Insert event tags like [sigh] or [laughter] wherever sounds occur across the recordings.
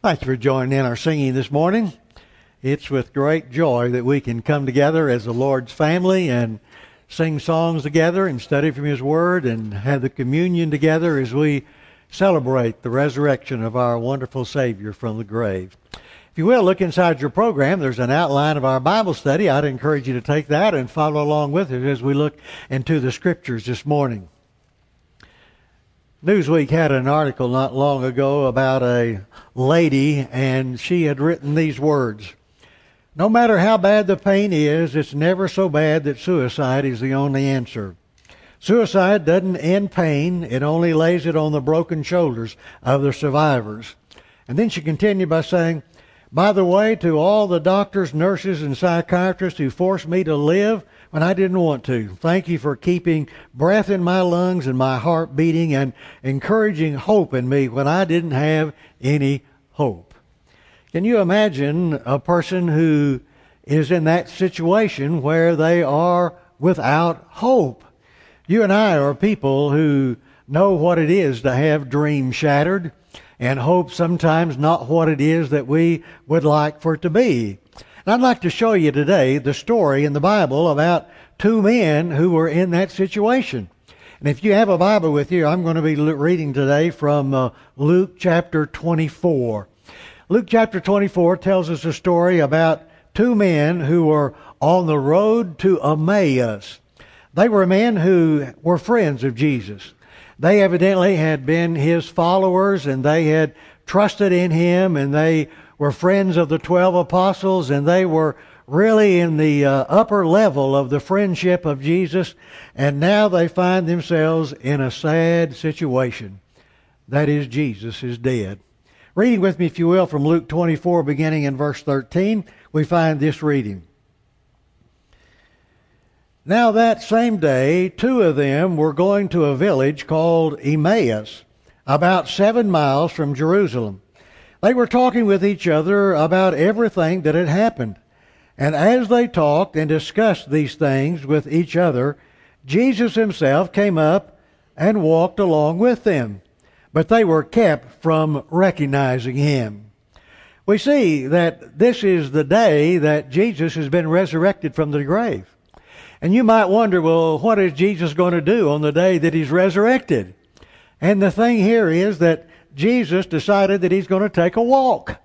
Thank you for joining in our singing this morning. It's with great joy that we can come together as the Lord's family and sing songs together and study from His Word and have the communion together as we celebrate the resurrection of our wonderful Savior from the grave. If you will, look inside your program. There's an outline of our Bible study. I'd encourage you to take that and follow along with it as we look into the Scriptures this morning. Newsweek had an article not long ago about a lady, and she had written these words No matter how bad the pain is, it's never so bad that suicide is the only answer. Suicide doesn't end pain, it only lays it on the broken shoulders of the survivors. And then she continued by saying, By the way, to all the doctors, nurses, and psychiatrists who forced me to live, when I didn't want to. Thank you for keeping breath in my lungs and my heart beating and encouraging hope in me when I didn't have any hope. Can you imagine a person who is in that situation where they are without hope? You and I are people who know what it is to have dreams shattered and hope sometimes not what it is that we would like for it to be. And I'd like to show you today the story in the Bible about two men who were in that situation. And if you have a Bible with you, I'm going to be reading today from uh, Luke chapter 24. Luke chapter 24 tells us a story about two men who were on the road to Emmaus. They were men who were friends of Jesus. They evidently had been his followers and they had trusted in him and they were friends of the 12 apostles and they were really in the uh, upper level of the friendship of Jesus, and now they find themselves in a sad situation. That is, Jesus is dead. Reading with me, if you will, from Luke 24, beginning in verse 13, we find this reading. Now, that same day, two of them were going to a village called Emmaus, about seven miles from Jerusalem. They were talking with each other about everything that had happened. And as they talked and discussed these things with each other, Jesus himself came up and walked along with them. But they were kept from recognizing him. We see that this is the day that Jesus has been resurrected from the grave. And you might wonder, well, what is Jesus going to do on the day that he's resurrected? And the thing here is that Jesus decided that he's going to take a walk.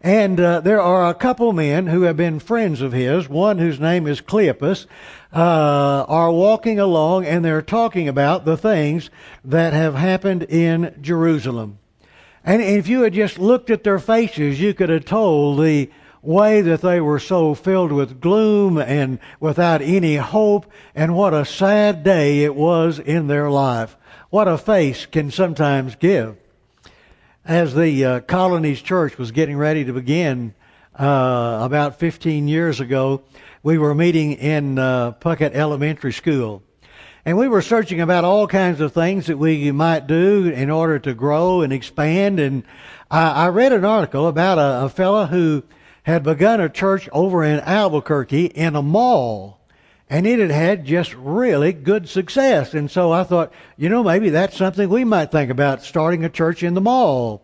And uh, there are a couple men who have been friends of his, one whose name is Cleopas, uh, are walking along and they're talking about the things that have happened in Jerusalem. And if you had just looked at their faces, you could have told the way that they were so filled with gloom and without any hope, and what a sad day it was in their life. What a face can sometimes give as the uh, Colonies Church was getting ready to begin uh, about 15 years ago, we were meeting in uh, Puckett Elementary School. And we were searching about all kinds of things that we might do in order to grow and expand. And I, I read an article about a, a fellow who had begun a church over in Albuquerque in a mall and it had had just really good success. And so I thought, you know, maybe that's something we might think about starting a church in the mall.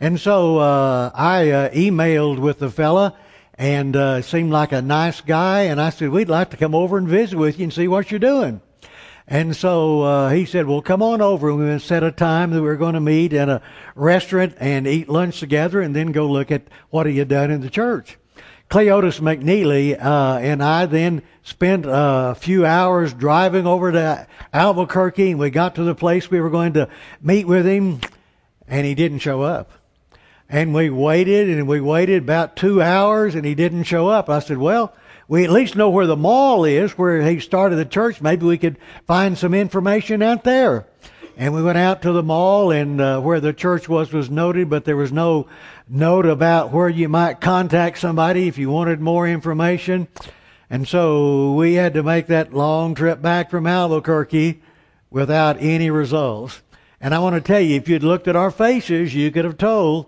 And so uh, I uh, emailed with the fella and uh, seemed like a nice guy. And I said, we'd like to come over and visit with you and see what you're doing. And so uh, he said, well, come on over. And we set a time that we were going to meet in a restaurant and eat lunch together and then go look at what he had done in the church. Cleotis McNeely uh, and I then spent a few hours driving over to Albuquerque, and we got to the place we were going to meet with him, and he didn't show up. And we waited, and we waited about two hours, and he didn't show up. I said, well, we at least know where the mall is, where he started the church. Maybe we could find some information out there. And we went out to the mall, and uh, where the church was was noted, but there was no note about where you might contact somebody if you wanted more information. And so we had to make that long trip back from Albuquerque without any results. And I want to tell you, if you'd looked at our faces, you could have told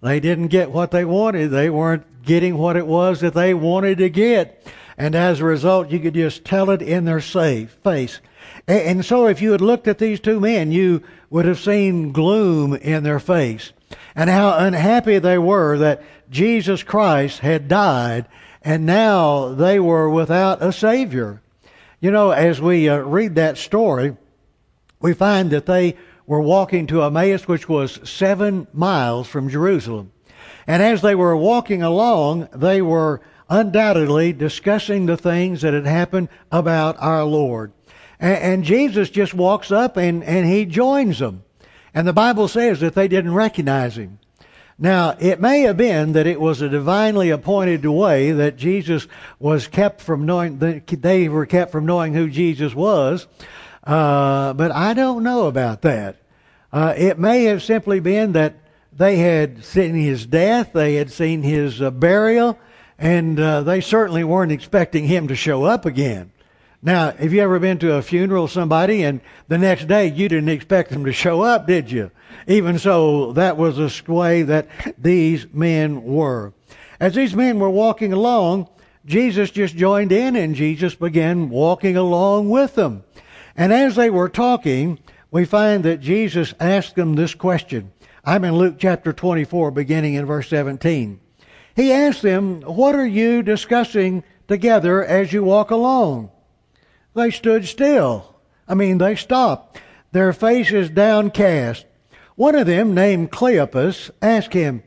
they didn't get what they wanted. They weren't getting what it was that they wanted to get. And as a result, you could just tell it in their safe face. And so if you had looked at these two men, you would have seen gloom in their face. and how unhappy they were that Jesus Christ had died and now they were without a Savior. You know, as we uh, read that story, we find that they were walking to Emmaus, which was seven miles from Jerusalem. And as they were walking along, they were undoubtedly discussing the things that had happened about our Lord. And, and Jesus just walks up and, and he joins them. And the Bible says that they didn't recognize him. Now, it may have been that it was a divinely appointed way that Jesus was kept from knowing, they were kept from knowing who Jesus was, uh, but I don't know about that. Uh, it may have simply been that they had seen his death, they had seen his uh, burial, and uh, they certainly weren't expecting him to show up again. Now, have you ever been to a funeral of somebody and the next day you didn't expect them to show up, did you? Even so, that was the way that these men were. As these men were walking along, Jesus just joined in and Jesus began walking along with them. And as they were talking, we find that Jesus asked them this question. I'm in Luke chapter 24, beginning in verse 17. He asked them, What are you discussing together as you walk along? They stood still. I mean, they stopped, their faces downcast. One of them, named Cleopas, asked him,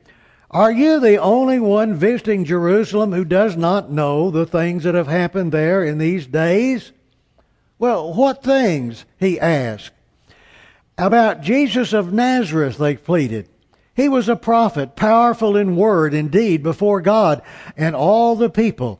Are you the only one visiting Jerusalem who does not know the things that have happened there in these days? Well, what things? he asked. About Jesus of Nazareth, they pleaded. He was a prophet, powerful in word and deed before God and all the people.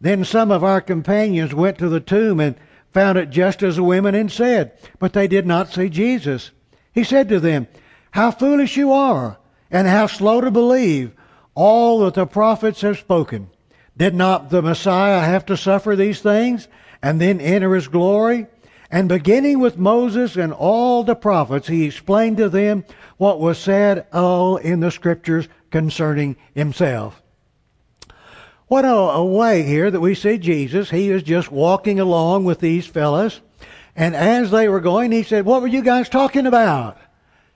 Then some of our companions went to the tomb and found it just as the women had said, but they did not see Jesus. He said to them, How foolish you are, and how slow to believe all that the prophets have spoken. Did not the Messiah have to suffer these things and then enter his glory? And beginning with Moses and all the prophets, he explained to them what was said all in the scriptures concerning himself. What a, a, way here that we see Jesus. He is just walking along with these fellows. And as they were going, he said, What were you guys talking about?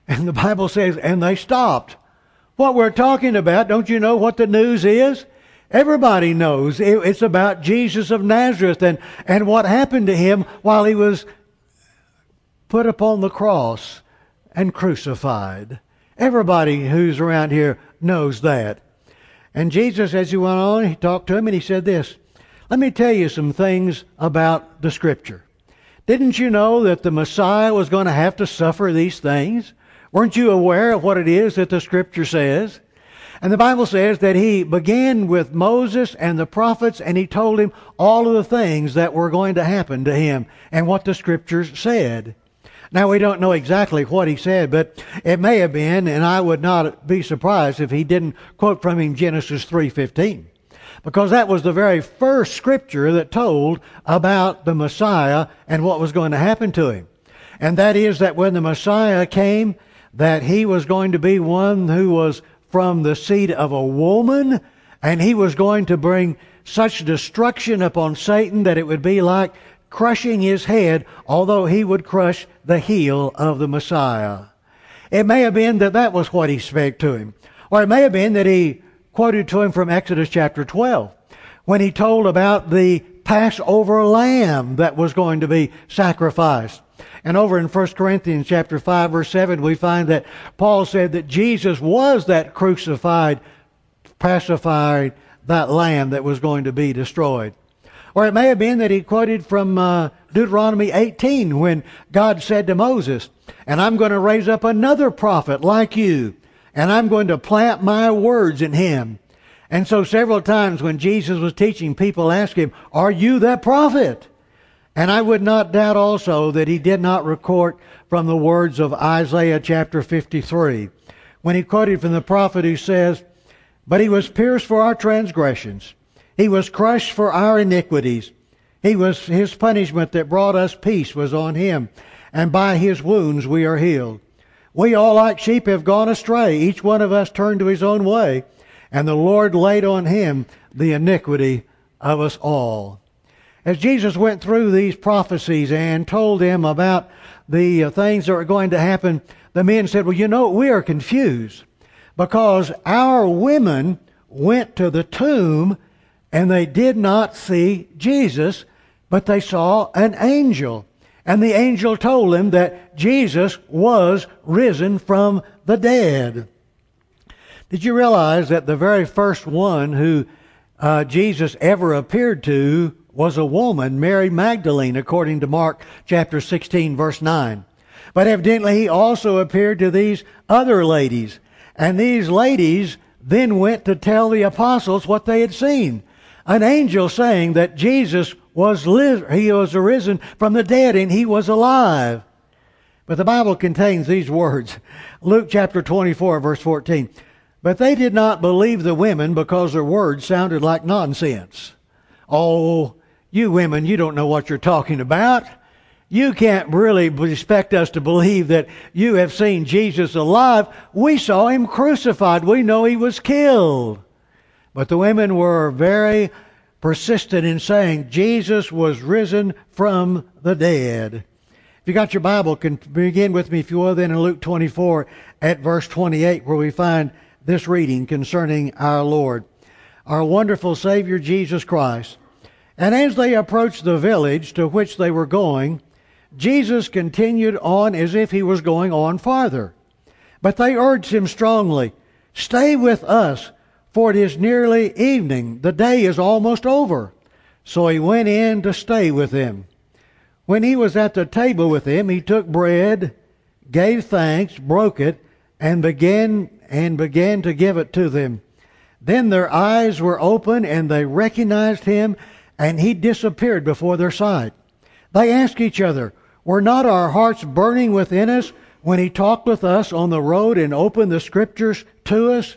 And the Bible says, And they stopped. What we're talking about, don't you know what the news is? Everybody knows it's about Jesus of Nazareth and, and what happened to him while he was put upon the cross and crucified. Everybody who's around here knows that. And Jesus, as he went on, he talked to him and he said this Let me tell you some things about the Scripture. Didn't you know that the Messiah was going to have to suffer these things? Weren't you aware of what it is that the Scripture says? And the Bible says that he began with Moses and the prophets and he told him all of the things that were going to happen to him and what the Scriptures said. Now we don't know exactly what he said, but it may have been, and I would not be surprised if he didn't quote from him Genesis 3:15. Because that was the very first scripture that told about the Messiah and what was going to happen to him. And that is that when the Messiah came, that he was going to be one who was from the seed of a woman, and he was going to bring such destruction upon Satan that it would be like crushing his head, although he would crush the heel of the Messiah. It may have been that that was what he spake to him. Or it may have been that he quoted to him from Exodus chapter 12 when he told about the Passover lamb that was going to be sacrificed. And over in 1 Corinthians chapter 5 verse 7 we find that Paul said that Jesus was that crucified, pacified, that lamb that was going to be destroyed. Or it may have been that he quoted from uh, Deuteronomy 18 when God said to Moses, And I'm going to raise up another prophet like you, and I'm going to plant my words in him. And so several times when Jesus was teaching, people asked him, Are you that prophet? And I would not doubt also that he did not record from the words of Isaiah chapter 53 when he quoted from the prophet who says, But he was pierced for our transgressions, he was crushed for our iniquities. He was his punishment that brought us peace was on him, and by his wounds we are healed. We all like sheep have gone astray, each one of us turned to his own way, and the Lord laid on him the iniquity of us all. As Jesus went through these prophecies and told them about the uh, things that were going to happen, the men said, Well, you know, we are confused because our women went to the tomb and they did not see Jesus, but they saw an angel. And the angel told them that Jesus was risen from the dead. Did you realize that the very first one who uh, Jesus ever appeared to was a woman, Mary Magdalene, according to Mark chapter 16, verse 9. But evidently he also appeared to these other ladies. And these ladies then went to tell the apostles what they had seen. An angel saying that Jesus was li- he was arisen from the dead and he was alive. But the Bible contains these words. [laughs] Luke chapter 24 verse 14. But they did not believe the women because their words sounded like nonsense. Oh, you women, you don't know what you're talking about. You can't really expect us to believe that you have seen Jesus alive. We saw him crucified. We know he was killed. But the women were very persistent in saying Jesus was risen from the dead. If you got your Bible, can begin with me, if you will, then in Luke 24 at verse 28, where we find this reading concerning our Lord, our wonderful Savior Jesus Christ. And as they approached the village to which they were going, Jesus continued on as if he was going on farther. But they urged him strongly, Stay with us for it is nearly evening. The day is almost over. So he went in to stay with them. When he was at the table with them, he took bread, gave thanks, broke it, and began and began to give it to them. Then their eyes were open and they recognized him, and he disappeared before their sight. They asked each other, Were not our hearts burning within us when he talked with us on the road and opened the scriptures to us?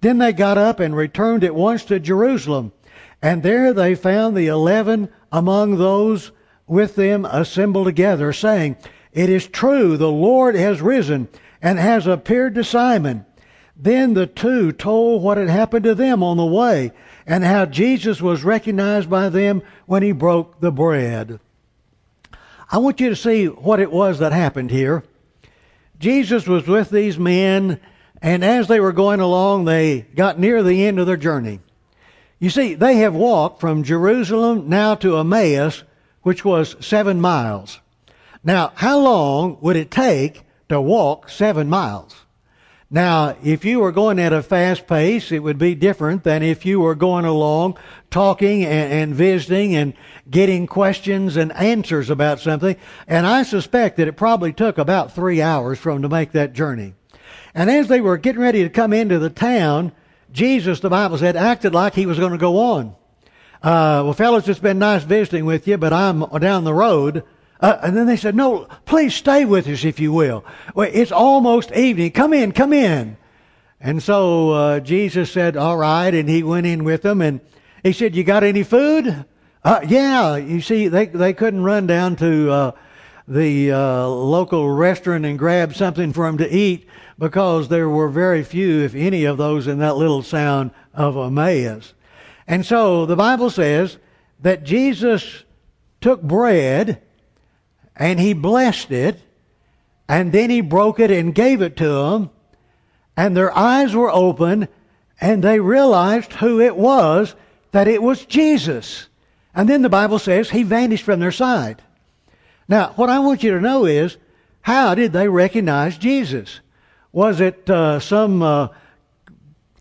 Then they got up and returned at once to Jerusalem. And there they found the eleven among those with them assembled together, saying, It is true, the Lord has risen and has appeared to Simon. Then the two told what had happened to them on the way and how Jesus was recognized by them when he broke the bread. I want you to see what it was that happened here. Jesus was with these men and as they were going along, they got near the end of their journey. You see, they have walked from Jerusalem now to Emmaus, which was seven miles. Now, how long would it take to walk seven miles? Now, if you were going at a fast pace, it would be different than if you were going along talking and, and, visiting and getting questions and answers about something. And I suspect that it probably took about three hours for them to make that journey. And as they were getting ready to come into the town, Jesus, the Bible said, acted like he was going to go on. Uh, well, fellas, it's been nice visiting with you, but I'm down the road. Uh, and then they said, no, please stay with us if you will. Well, it's almost evening. Come in, come in. And so uh, Jesus said, all right, and he went in with them, and he said, you got any food? Uh, yeah, you see, they they couldn't run down to uh, the uh, local restaurant and grab something for him to eat because there were very few, if any, of those in that little town of Emmaus. And so the Bible says that Jesus took bread and he blessed it and then he broke it and gave it to them and their eyes were open and they realized who it was, that it was Jesus. And then the Bible says he vanished from their sight. Now, what I want you to know is, how did they recognize Jesus? Was it uh, some uh,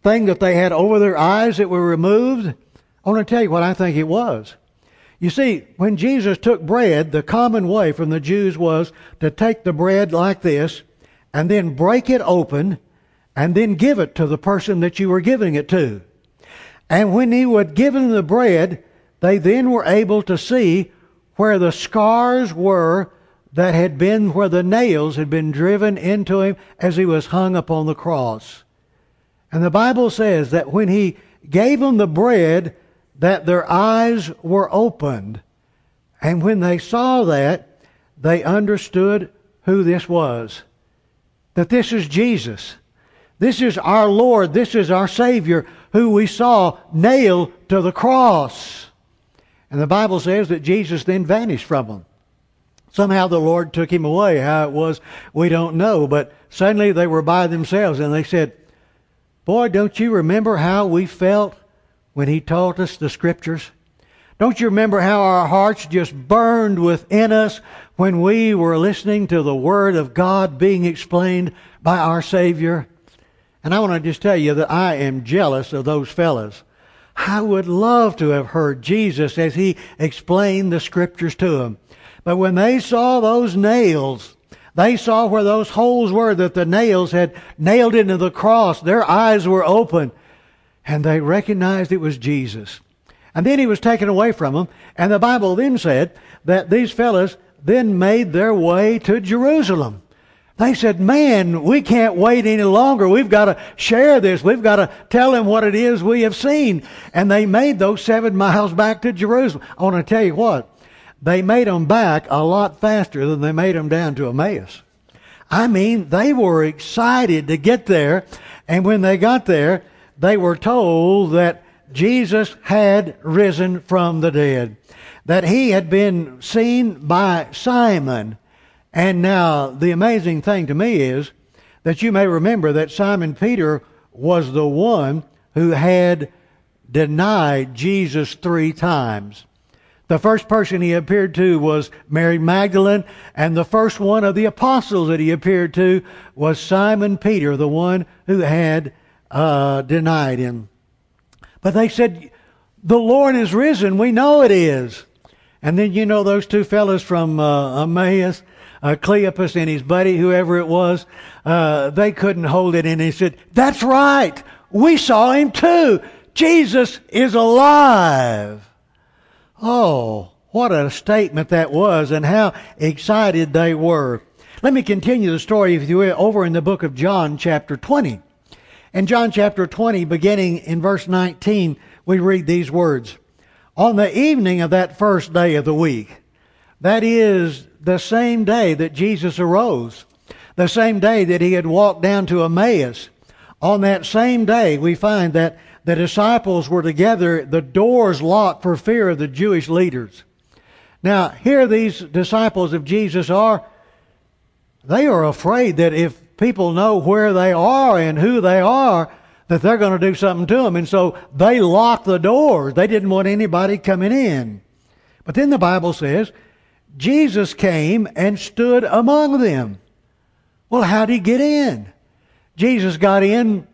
thing that they had over their eyes that were removed? I want to tell you what I think it was. You see, when Jesus took bread, the common way from the Jews was to take the bread like this and then break it open and then give it to the person that you were giving it to. And when he would give them the bread, they then were able to see where the scars were that had been where the nails had been driven into him as he was hung upon the cross. And the Bible says that when he gave them the bread, that their eyes were opened. And when they saw that, they understood who this was. That this is Jesus. This is our Lord. This is our Savior who we saw nailed to the cross. And the Bible says that Jesus then vanished from them. Somehow the Lord took him away. How it was, we don't know. But suddenly they were by themselves and they said, Boy, don't you remember how we felt when he taught us the scriptures? Don't you remember how our hearts just burned within us when we were listening to the Word of God being explained by our Savior? And I want to just tell you that I am jealous of those fellows. I would love to have heard Jesus as he explained the scriptures to them. But when they saw those nails, they saw where those holes were that the nails had nailed into the cross. Their eyes were open and they recognized it was Jesus. And then he was taken away from them. And the Bible then said that these fellows then made their way to Jerusalem. They said, man, we can't wait any longer. We've got to share this. We've got to tell them what it is we have seen. And they made those seven miles back to Jerusalem. I want to tell you what. They made them back a lot faster than they made them down to Emmaus. I mean, they were excited to get there. And when they got there, they were told that Jesus had risen from the dead. That he had been seen by Simon and now, the amazing thing to me is that you may remember that Simon Peter was the one who had denied Jesus three times. The first person he appeared to was Mary Magdalene, and the first one of the apostles that he appeared to was Simon Peter, the one who had uh, denied him. But they said, The Lord is risen. We know it is. And then you know those two fellows from uh, Emmaus uh, Cleopas and his buddy, whoever it was, uh, they couldn't hold it in and he said, That's right. We saw him too. Jesus is alive. Oh, what a statement that was and how excited they were. Let me continue the story, if you will, over in the book of John, chapter 20. In John chapter 20, beginning in verse 19, we read these words. On the evening of that first day of the week, that is the same day that Jesus arose, the same day that he had walked down to Emmaus. On that same day, we find that the disciples were together, the doors locked for fear of the Jewish leaders. Now, here these disciples of Jesus are, they are afraid that if people know where they are and who they are, that they're going to do something to them. And so they locked the doors. They didn't want anybody coming in. But then the Bible says Jesus came and stood among them. Well, how did he get in? Jesus got in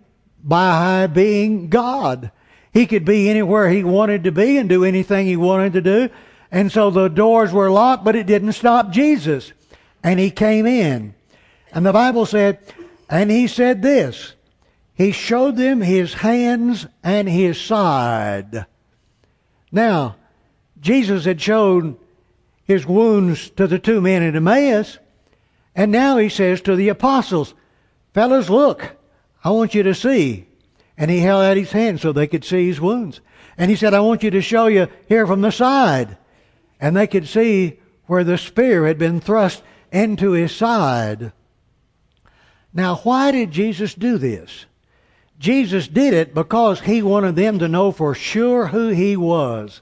by being God. He could be anywhere he wanted to be and do anything he wanted to do. And so the doors were locked, but it didn't stop Jesus. And he came in. And the Bible said, and he said this, he showed them his hands and his side. Now, Jesus had shown his wounds to the two men in Emmaus. And now he says to the apostles, Fellas, look, I want you to see. And he held out his hand so they could see his wounds. And he said, I want you to show you here from the side. And they could see where the spear had been thrust into his side. Now, why did Jesus do this? Jesus did it because he wanted them to know for sure who he was.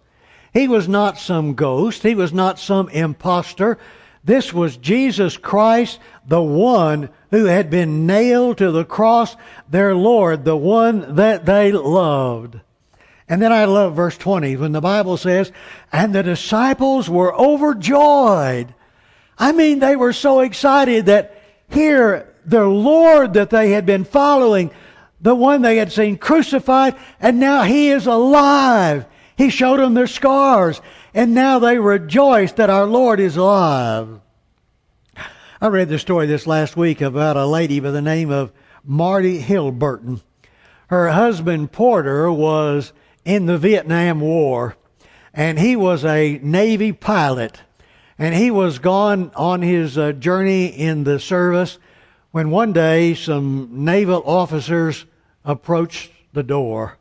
He was not some ghost. He was not some impostor. This was Jesus Christ, the one who had been nailed to the cross, their Lord, the one that they loved. And then I love verse 20 when the Bible says, and the disciples were overjoyed. I mean, they were so excited that here, the Lord that they had been following, the one they had seen crucified, and now he is alive. He showed them their scars, and now they rejoice that our Lord is alive. I read the story this last week about a lady by the name of Marty Halyburton. Her husband Porter was in the Vietnam War, and he was a Navy pilot. And he was gone on his uh, journey in the service when one day some naval officers approached the door.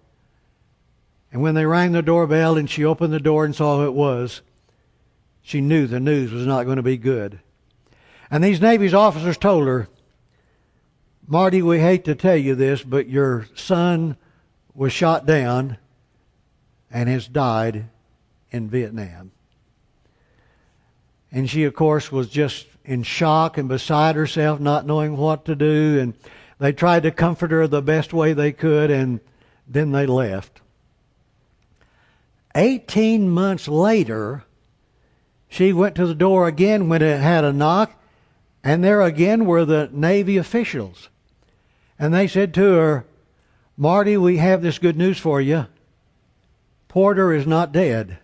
And when they rang the doorbell and she opened the door and saw who it was, she knew the news was not going to be good. And these Navy's officers told her, Marty, we hate to tell you this, but your son was shot down and has died in Vietnam. And she, of course, was just in shock and beside herself, not knowing what to do. And they tried to comfort her the best way they could, and then they left. 18 months later, she went to the door again when it had a knock, and there again were the Navy officials. And they said to her, Marty, we have this good news for you. Porter is not dead.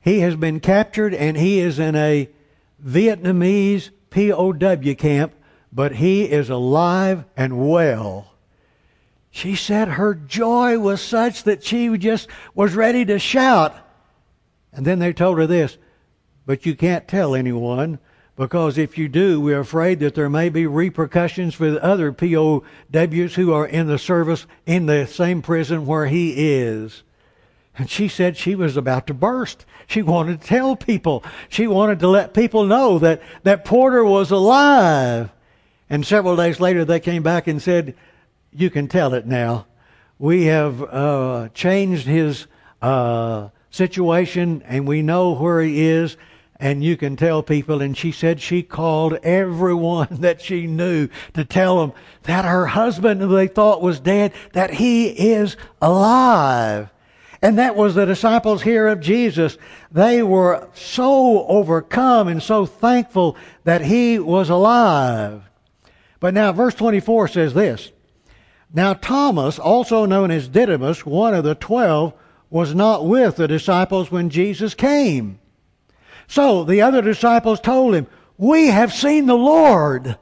He has been captured and he is in a Vietnamese POW camp, but he is alive and well. She said her joy was such that she just was ready to shout. And then they told her this, but you can't tell anyone because if you do, we're afraid that there may be repercussions for the other POWs who are in the service in the same prison where he is. And she said she was about to burst. She wanted to tell people. She wanted to let people know that, that Porter was alive. And several days later, they came back and said, You can tell it now. We have uh, changed his uh, situation and we know where he is and you can tell people. And she said she called everyone [laughs] that she knew to tell them that her husband, who they thought was dead, that he is alive. And that was the disciples here of Jesus. They were so overcome and so thankful that he was alive. But now verse 24 says this. Now Thomas, also known as Didymus, one of the twelve, was not with the disciples when Jesus came. So the other disciples told him, we have seen the Lord.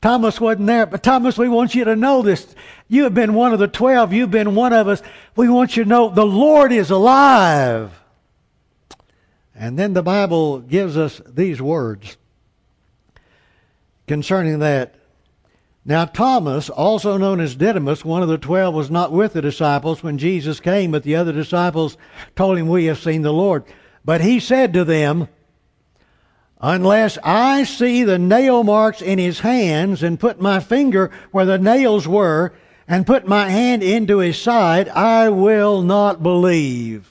Thomas wasn't there, but Thomas, we want you to know this. You have been one of the twelve. You've been one of us. We want you to know the Lord is alive. And then the Bible gives us these words concerning that. Now, Thomas, also known as Didymus, one of the twelve, was not with the disciples when Jesus came, but the other disciples told him, We have seen the Lord. But he said to them, unless I see the nail marks in his hands and put my finger where the nails were and put my hand into his side, I will not believe.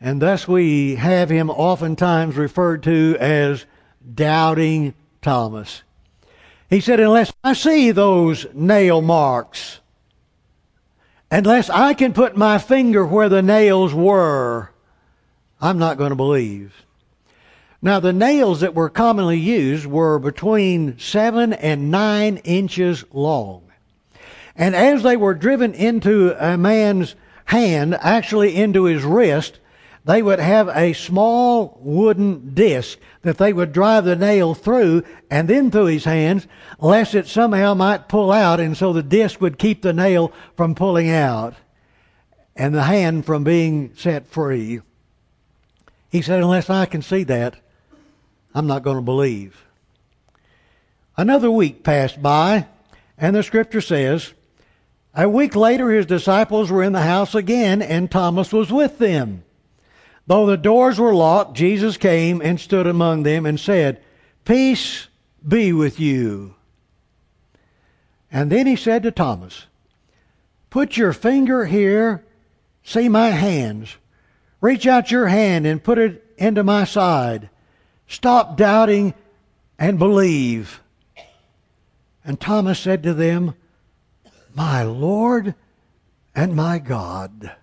And thus we have him oftentimes referred to as doubting Thomas. He said, unless I see those nail marks, unless I can put my finger where the nails were, I'm not going to believe. Now, the nails that were commonly used were between seven and nine inches long. And as they were driven into a man's hand, actually into his wrist, they would have a small wooden disc that they would drive the nail through and then through his hands, lest it somehow might pull out, and so the disc would keep the nail from pulling out and the hand from being set free. He said, Unless I can see that, I'm not going to believe. Another week passed by, and the scripture says, A week later his disciples were in the house again, and Thomas was with them. Though the doors were locked, Jesus came and stood among them and said, Peace be with you. And then he said to Thomas, Put your finger here, see my hands. Reach out your hand and put it into my side. Stop doubting and believe. And Thomas said to them, My Lord and my God.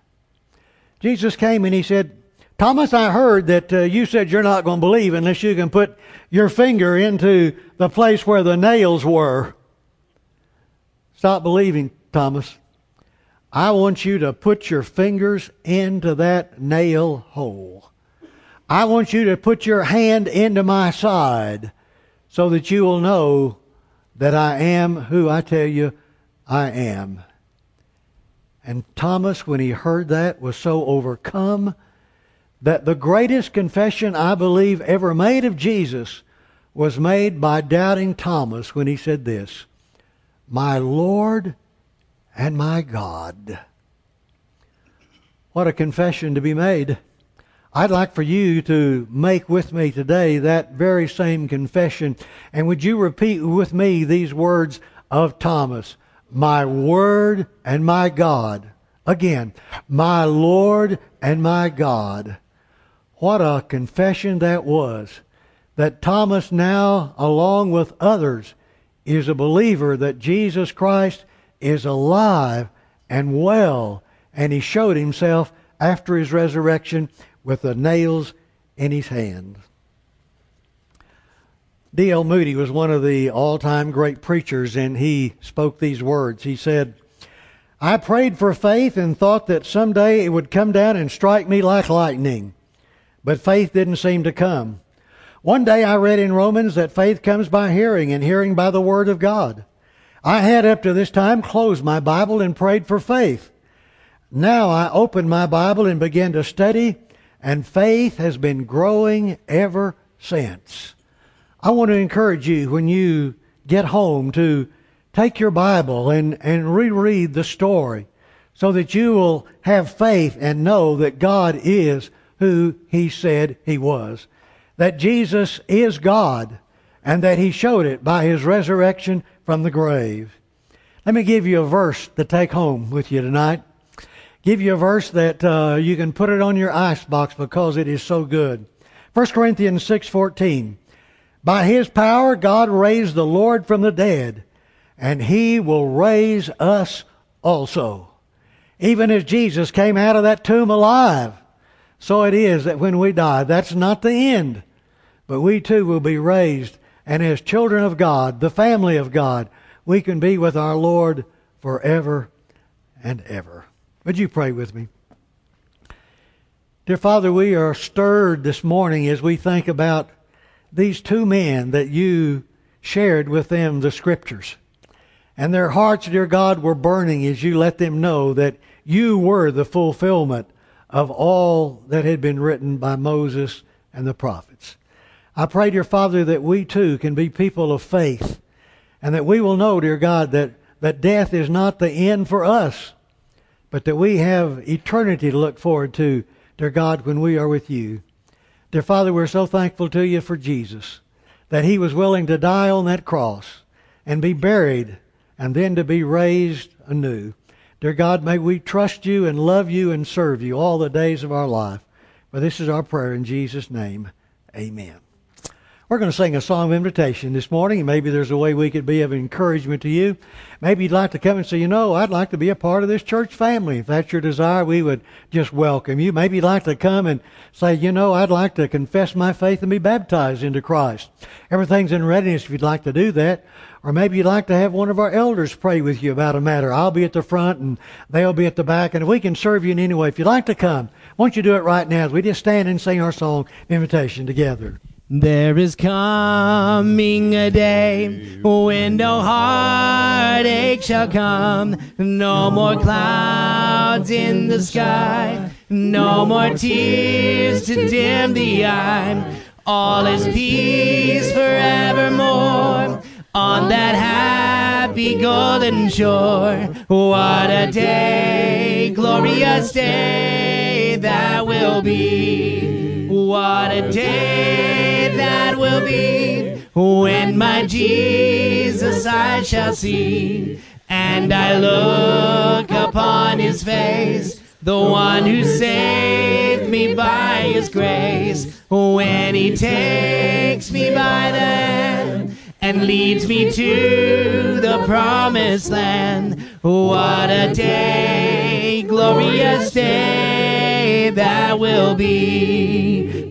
Jesus came and he said, Thomas, I heard that uh, you said you're not going to believe unless you can put your finger into the place where the nails were. Stop believing, Thomas. I want you to put your fingers into that nail hole. I want you to put your hand into my side so that you will know that I am who I tell you I am. And Thomas, when he heard that, was so overcome that the greatest confession I believe ever made of Jesus was made by doubting Thomas when he said this My Lord and my God. What a confession to be made. I'd like for you to make with me today that very same confession. And would you repeat with me these words of Thomas? My word and my God. Again, my Lord and my God. What a confession that was. That Thomas now, along with others, is a believer that Jesus Christ is alive and well. And he showed himself after his resurrection with the nails in his hands. D.L. Moody was one of the all time great preachers, and he spoke these words. He said, I prayed for faith and thought that someday it would come down and strike me like lightning. But faith didn't seem to come. One day I read in Romans that faith comes by hearing, and hearing by the Word of God. I had up to this time closed my Bible and prayed for faith. Now I opened my Bible and began to study and faith has been growing ever since. I want to encourage you when you get home to take your Bible and, and reread the story so that you will have faith and know that God is who He said He was. That Jesus is God and that He showed it by His resurrection from the grave. Let me give you a verse to take home with you tonight give you a verse that uh, you can put it on your ice box because it is so good. 1 Corinthians 6:14. By his power God raised the Lord from the dead, and he will raise us also. Even as Jesus came out of that tomb alive, so it is that when we die, that's not the end, but we too will be raised, and as children of God, the family of God, we can be with our Lord forever and ever. Would you pray with me? Dear Father, we are stirred this morning as we think about these two men that you shared with them the scriptures. And their hearts, dear God, were burning as you let them know that you were the fulfillment of all that had been written by Moses and the prophets. I pray, dear Father, that we too can be people of faith and that we will know, dear God, that, that death is not the end for us, but that we have eternity to look forward to, dear God, when we are with you. Dear Father, we're so thankful to you for Jesus, that he was willing to die on that cross and be buried and then to be raised anew. Dear God, may we trust you and love you and serve you all the days of our life. For this is our prayer in Jesus' name. Amen. We're going to sing a song of invitation this morning, and maybe there's a way we could be of encouragement to you. Maybe you'd like to come and say, you know, I'd like to be a part of this church family. If that's your desire, we would just welcome you. Maybe you'd like to come and say, you know, I'd like to confess my faith and be baptized into Christ. Everything's in readiness if you'd like to do that. Or maybe you'd like to have one of our elders pray with you about a matter. I'll be at the front and they'll be at the back, and we can serve you in any way. If you'd like to come, why don't you do it right now as we just stand and sing our song, of Invitation, together. There is coming a day when no heartache shall come, no more clouds in the sky, no more tears to dim the eye. All is peace forevermore on that happy golden shore. What a day, glorious day that will be. What a day that will be when my Jesus I shall see, and I look upon his face, the one who saved me by his grace, when he takes me by the hand and leads me to the promised land. What a day, glorious day that will be.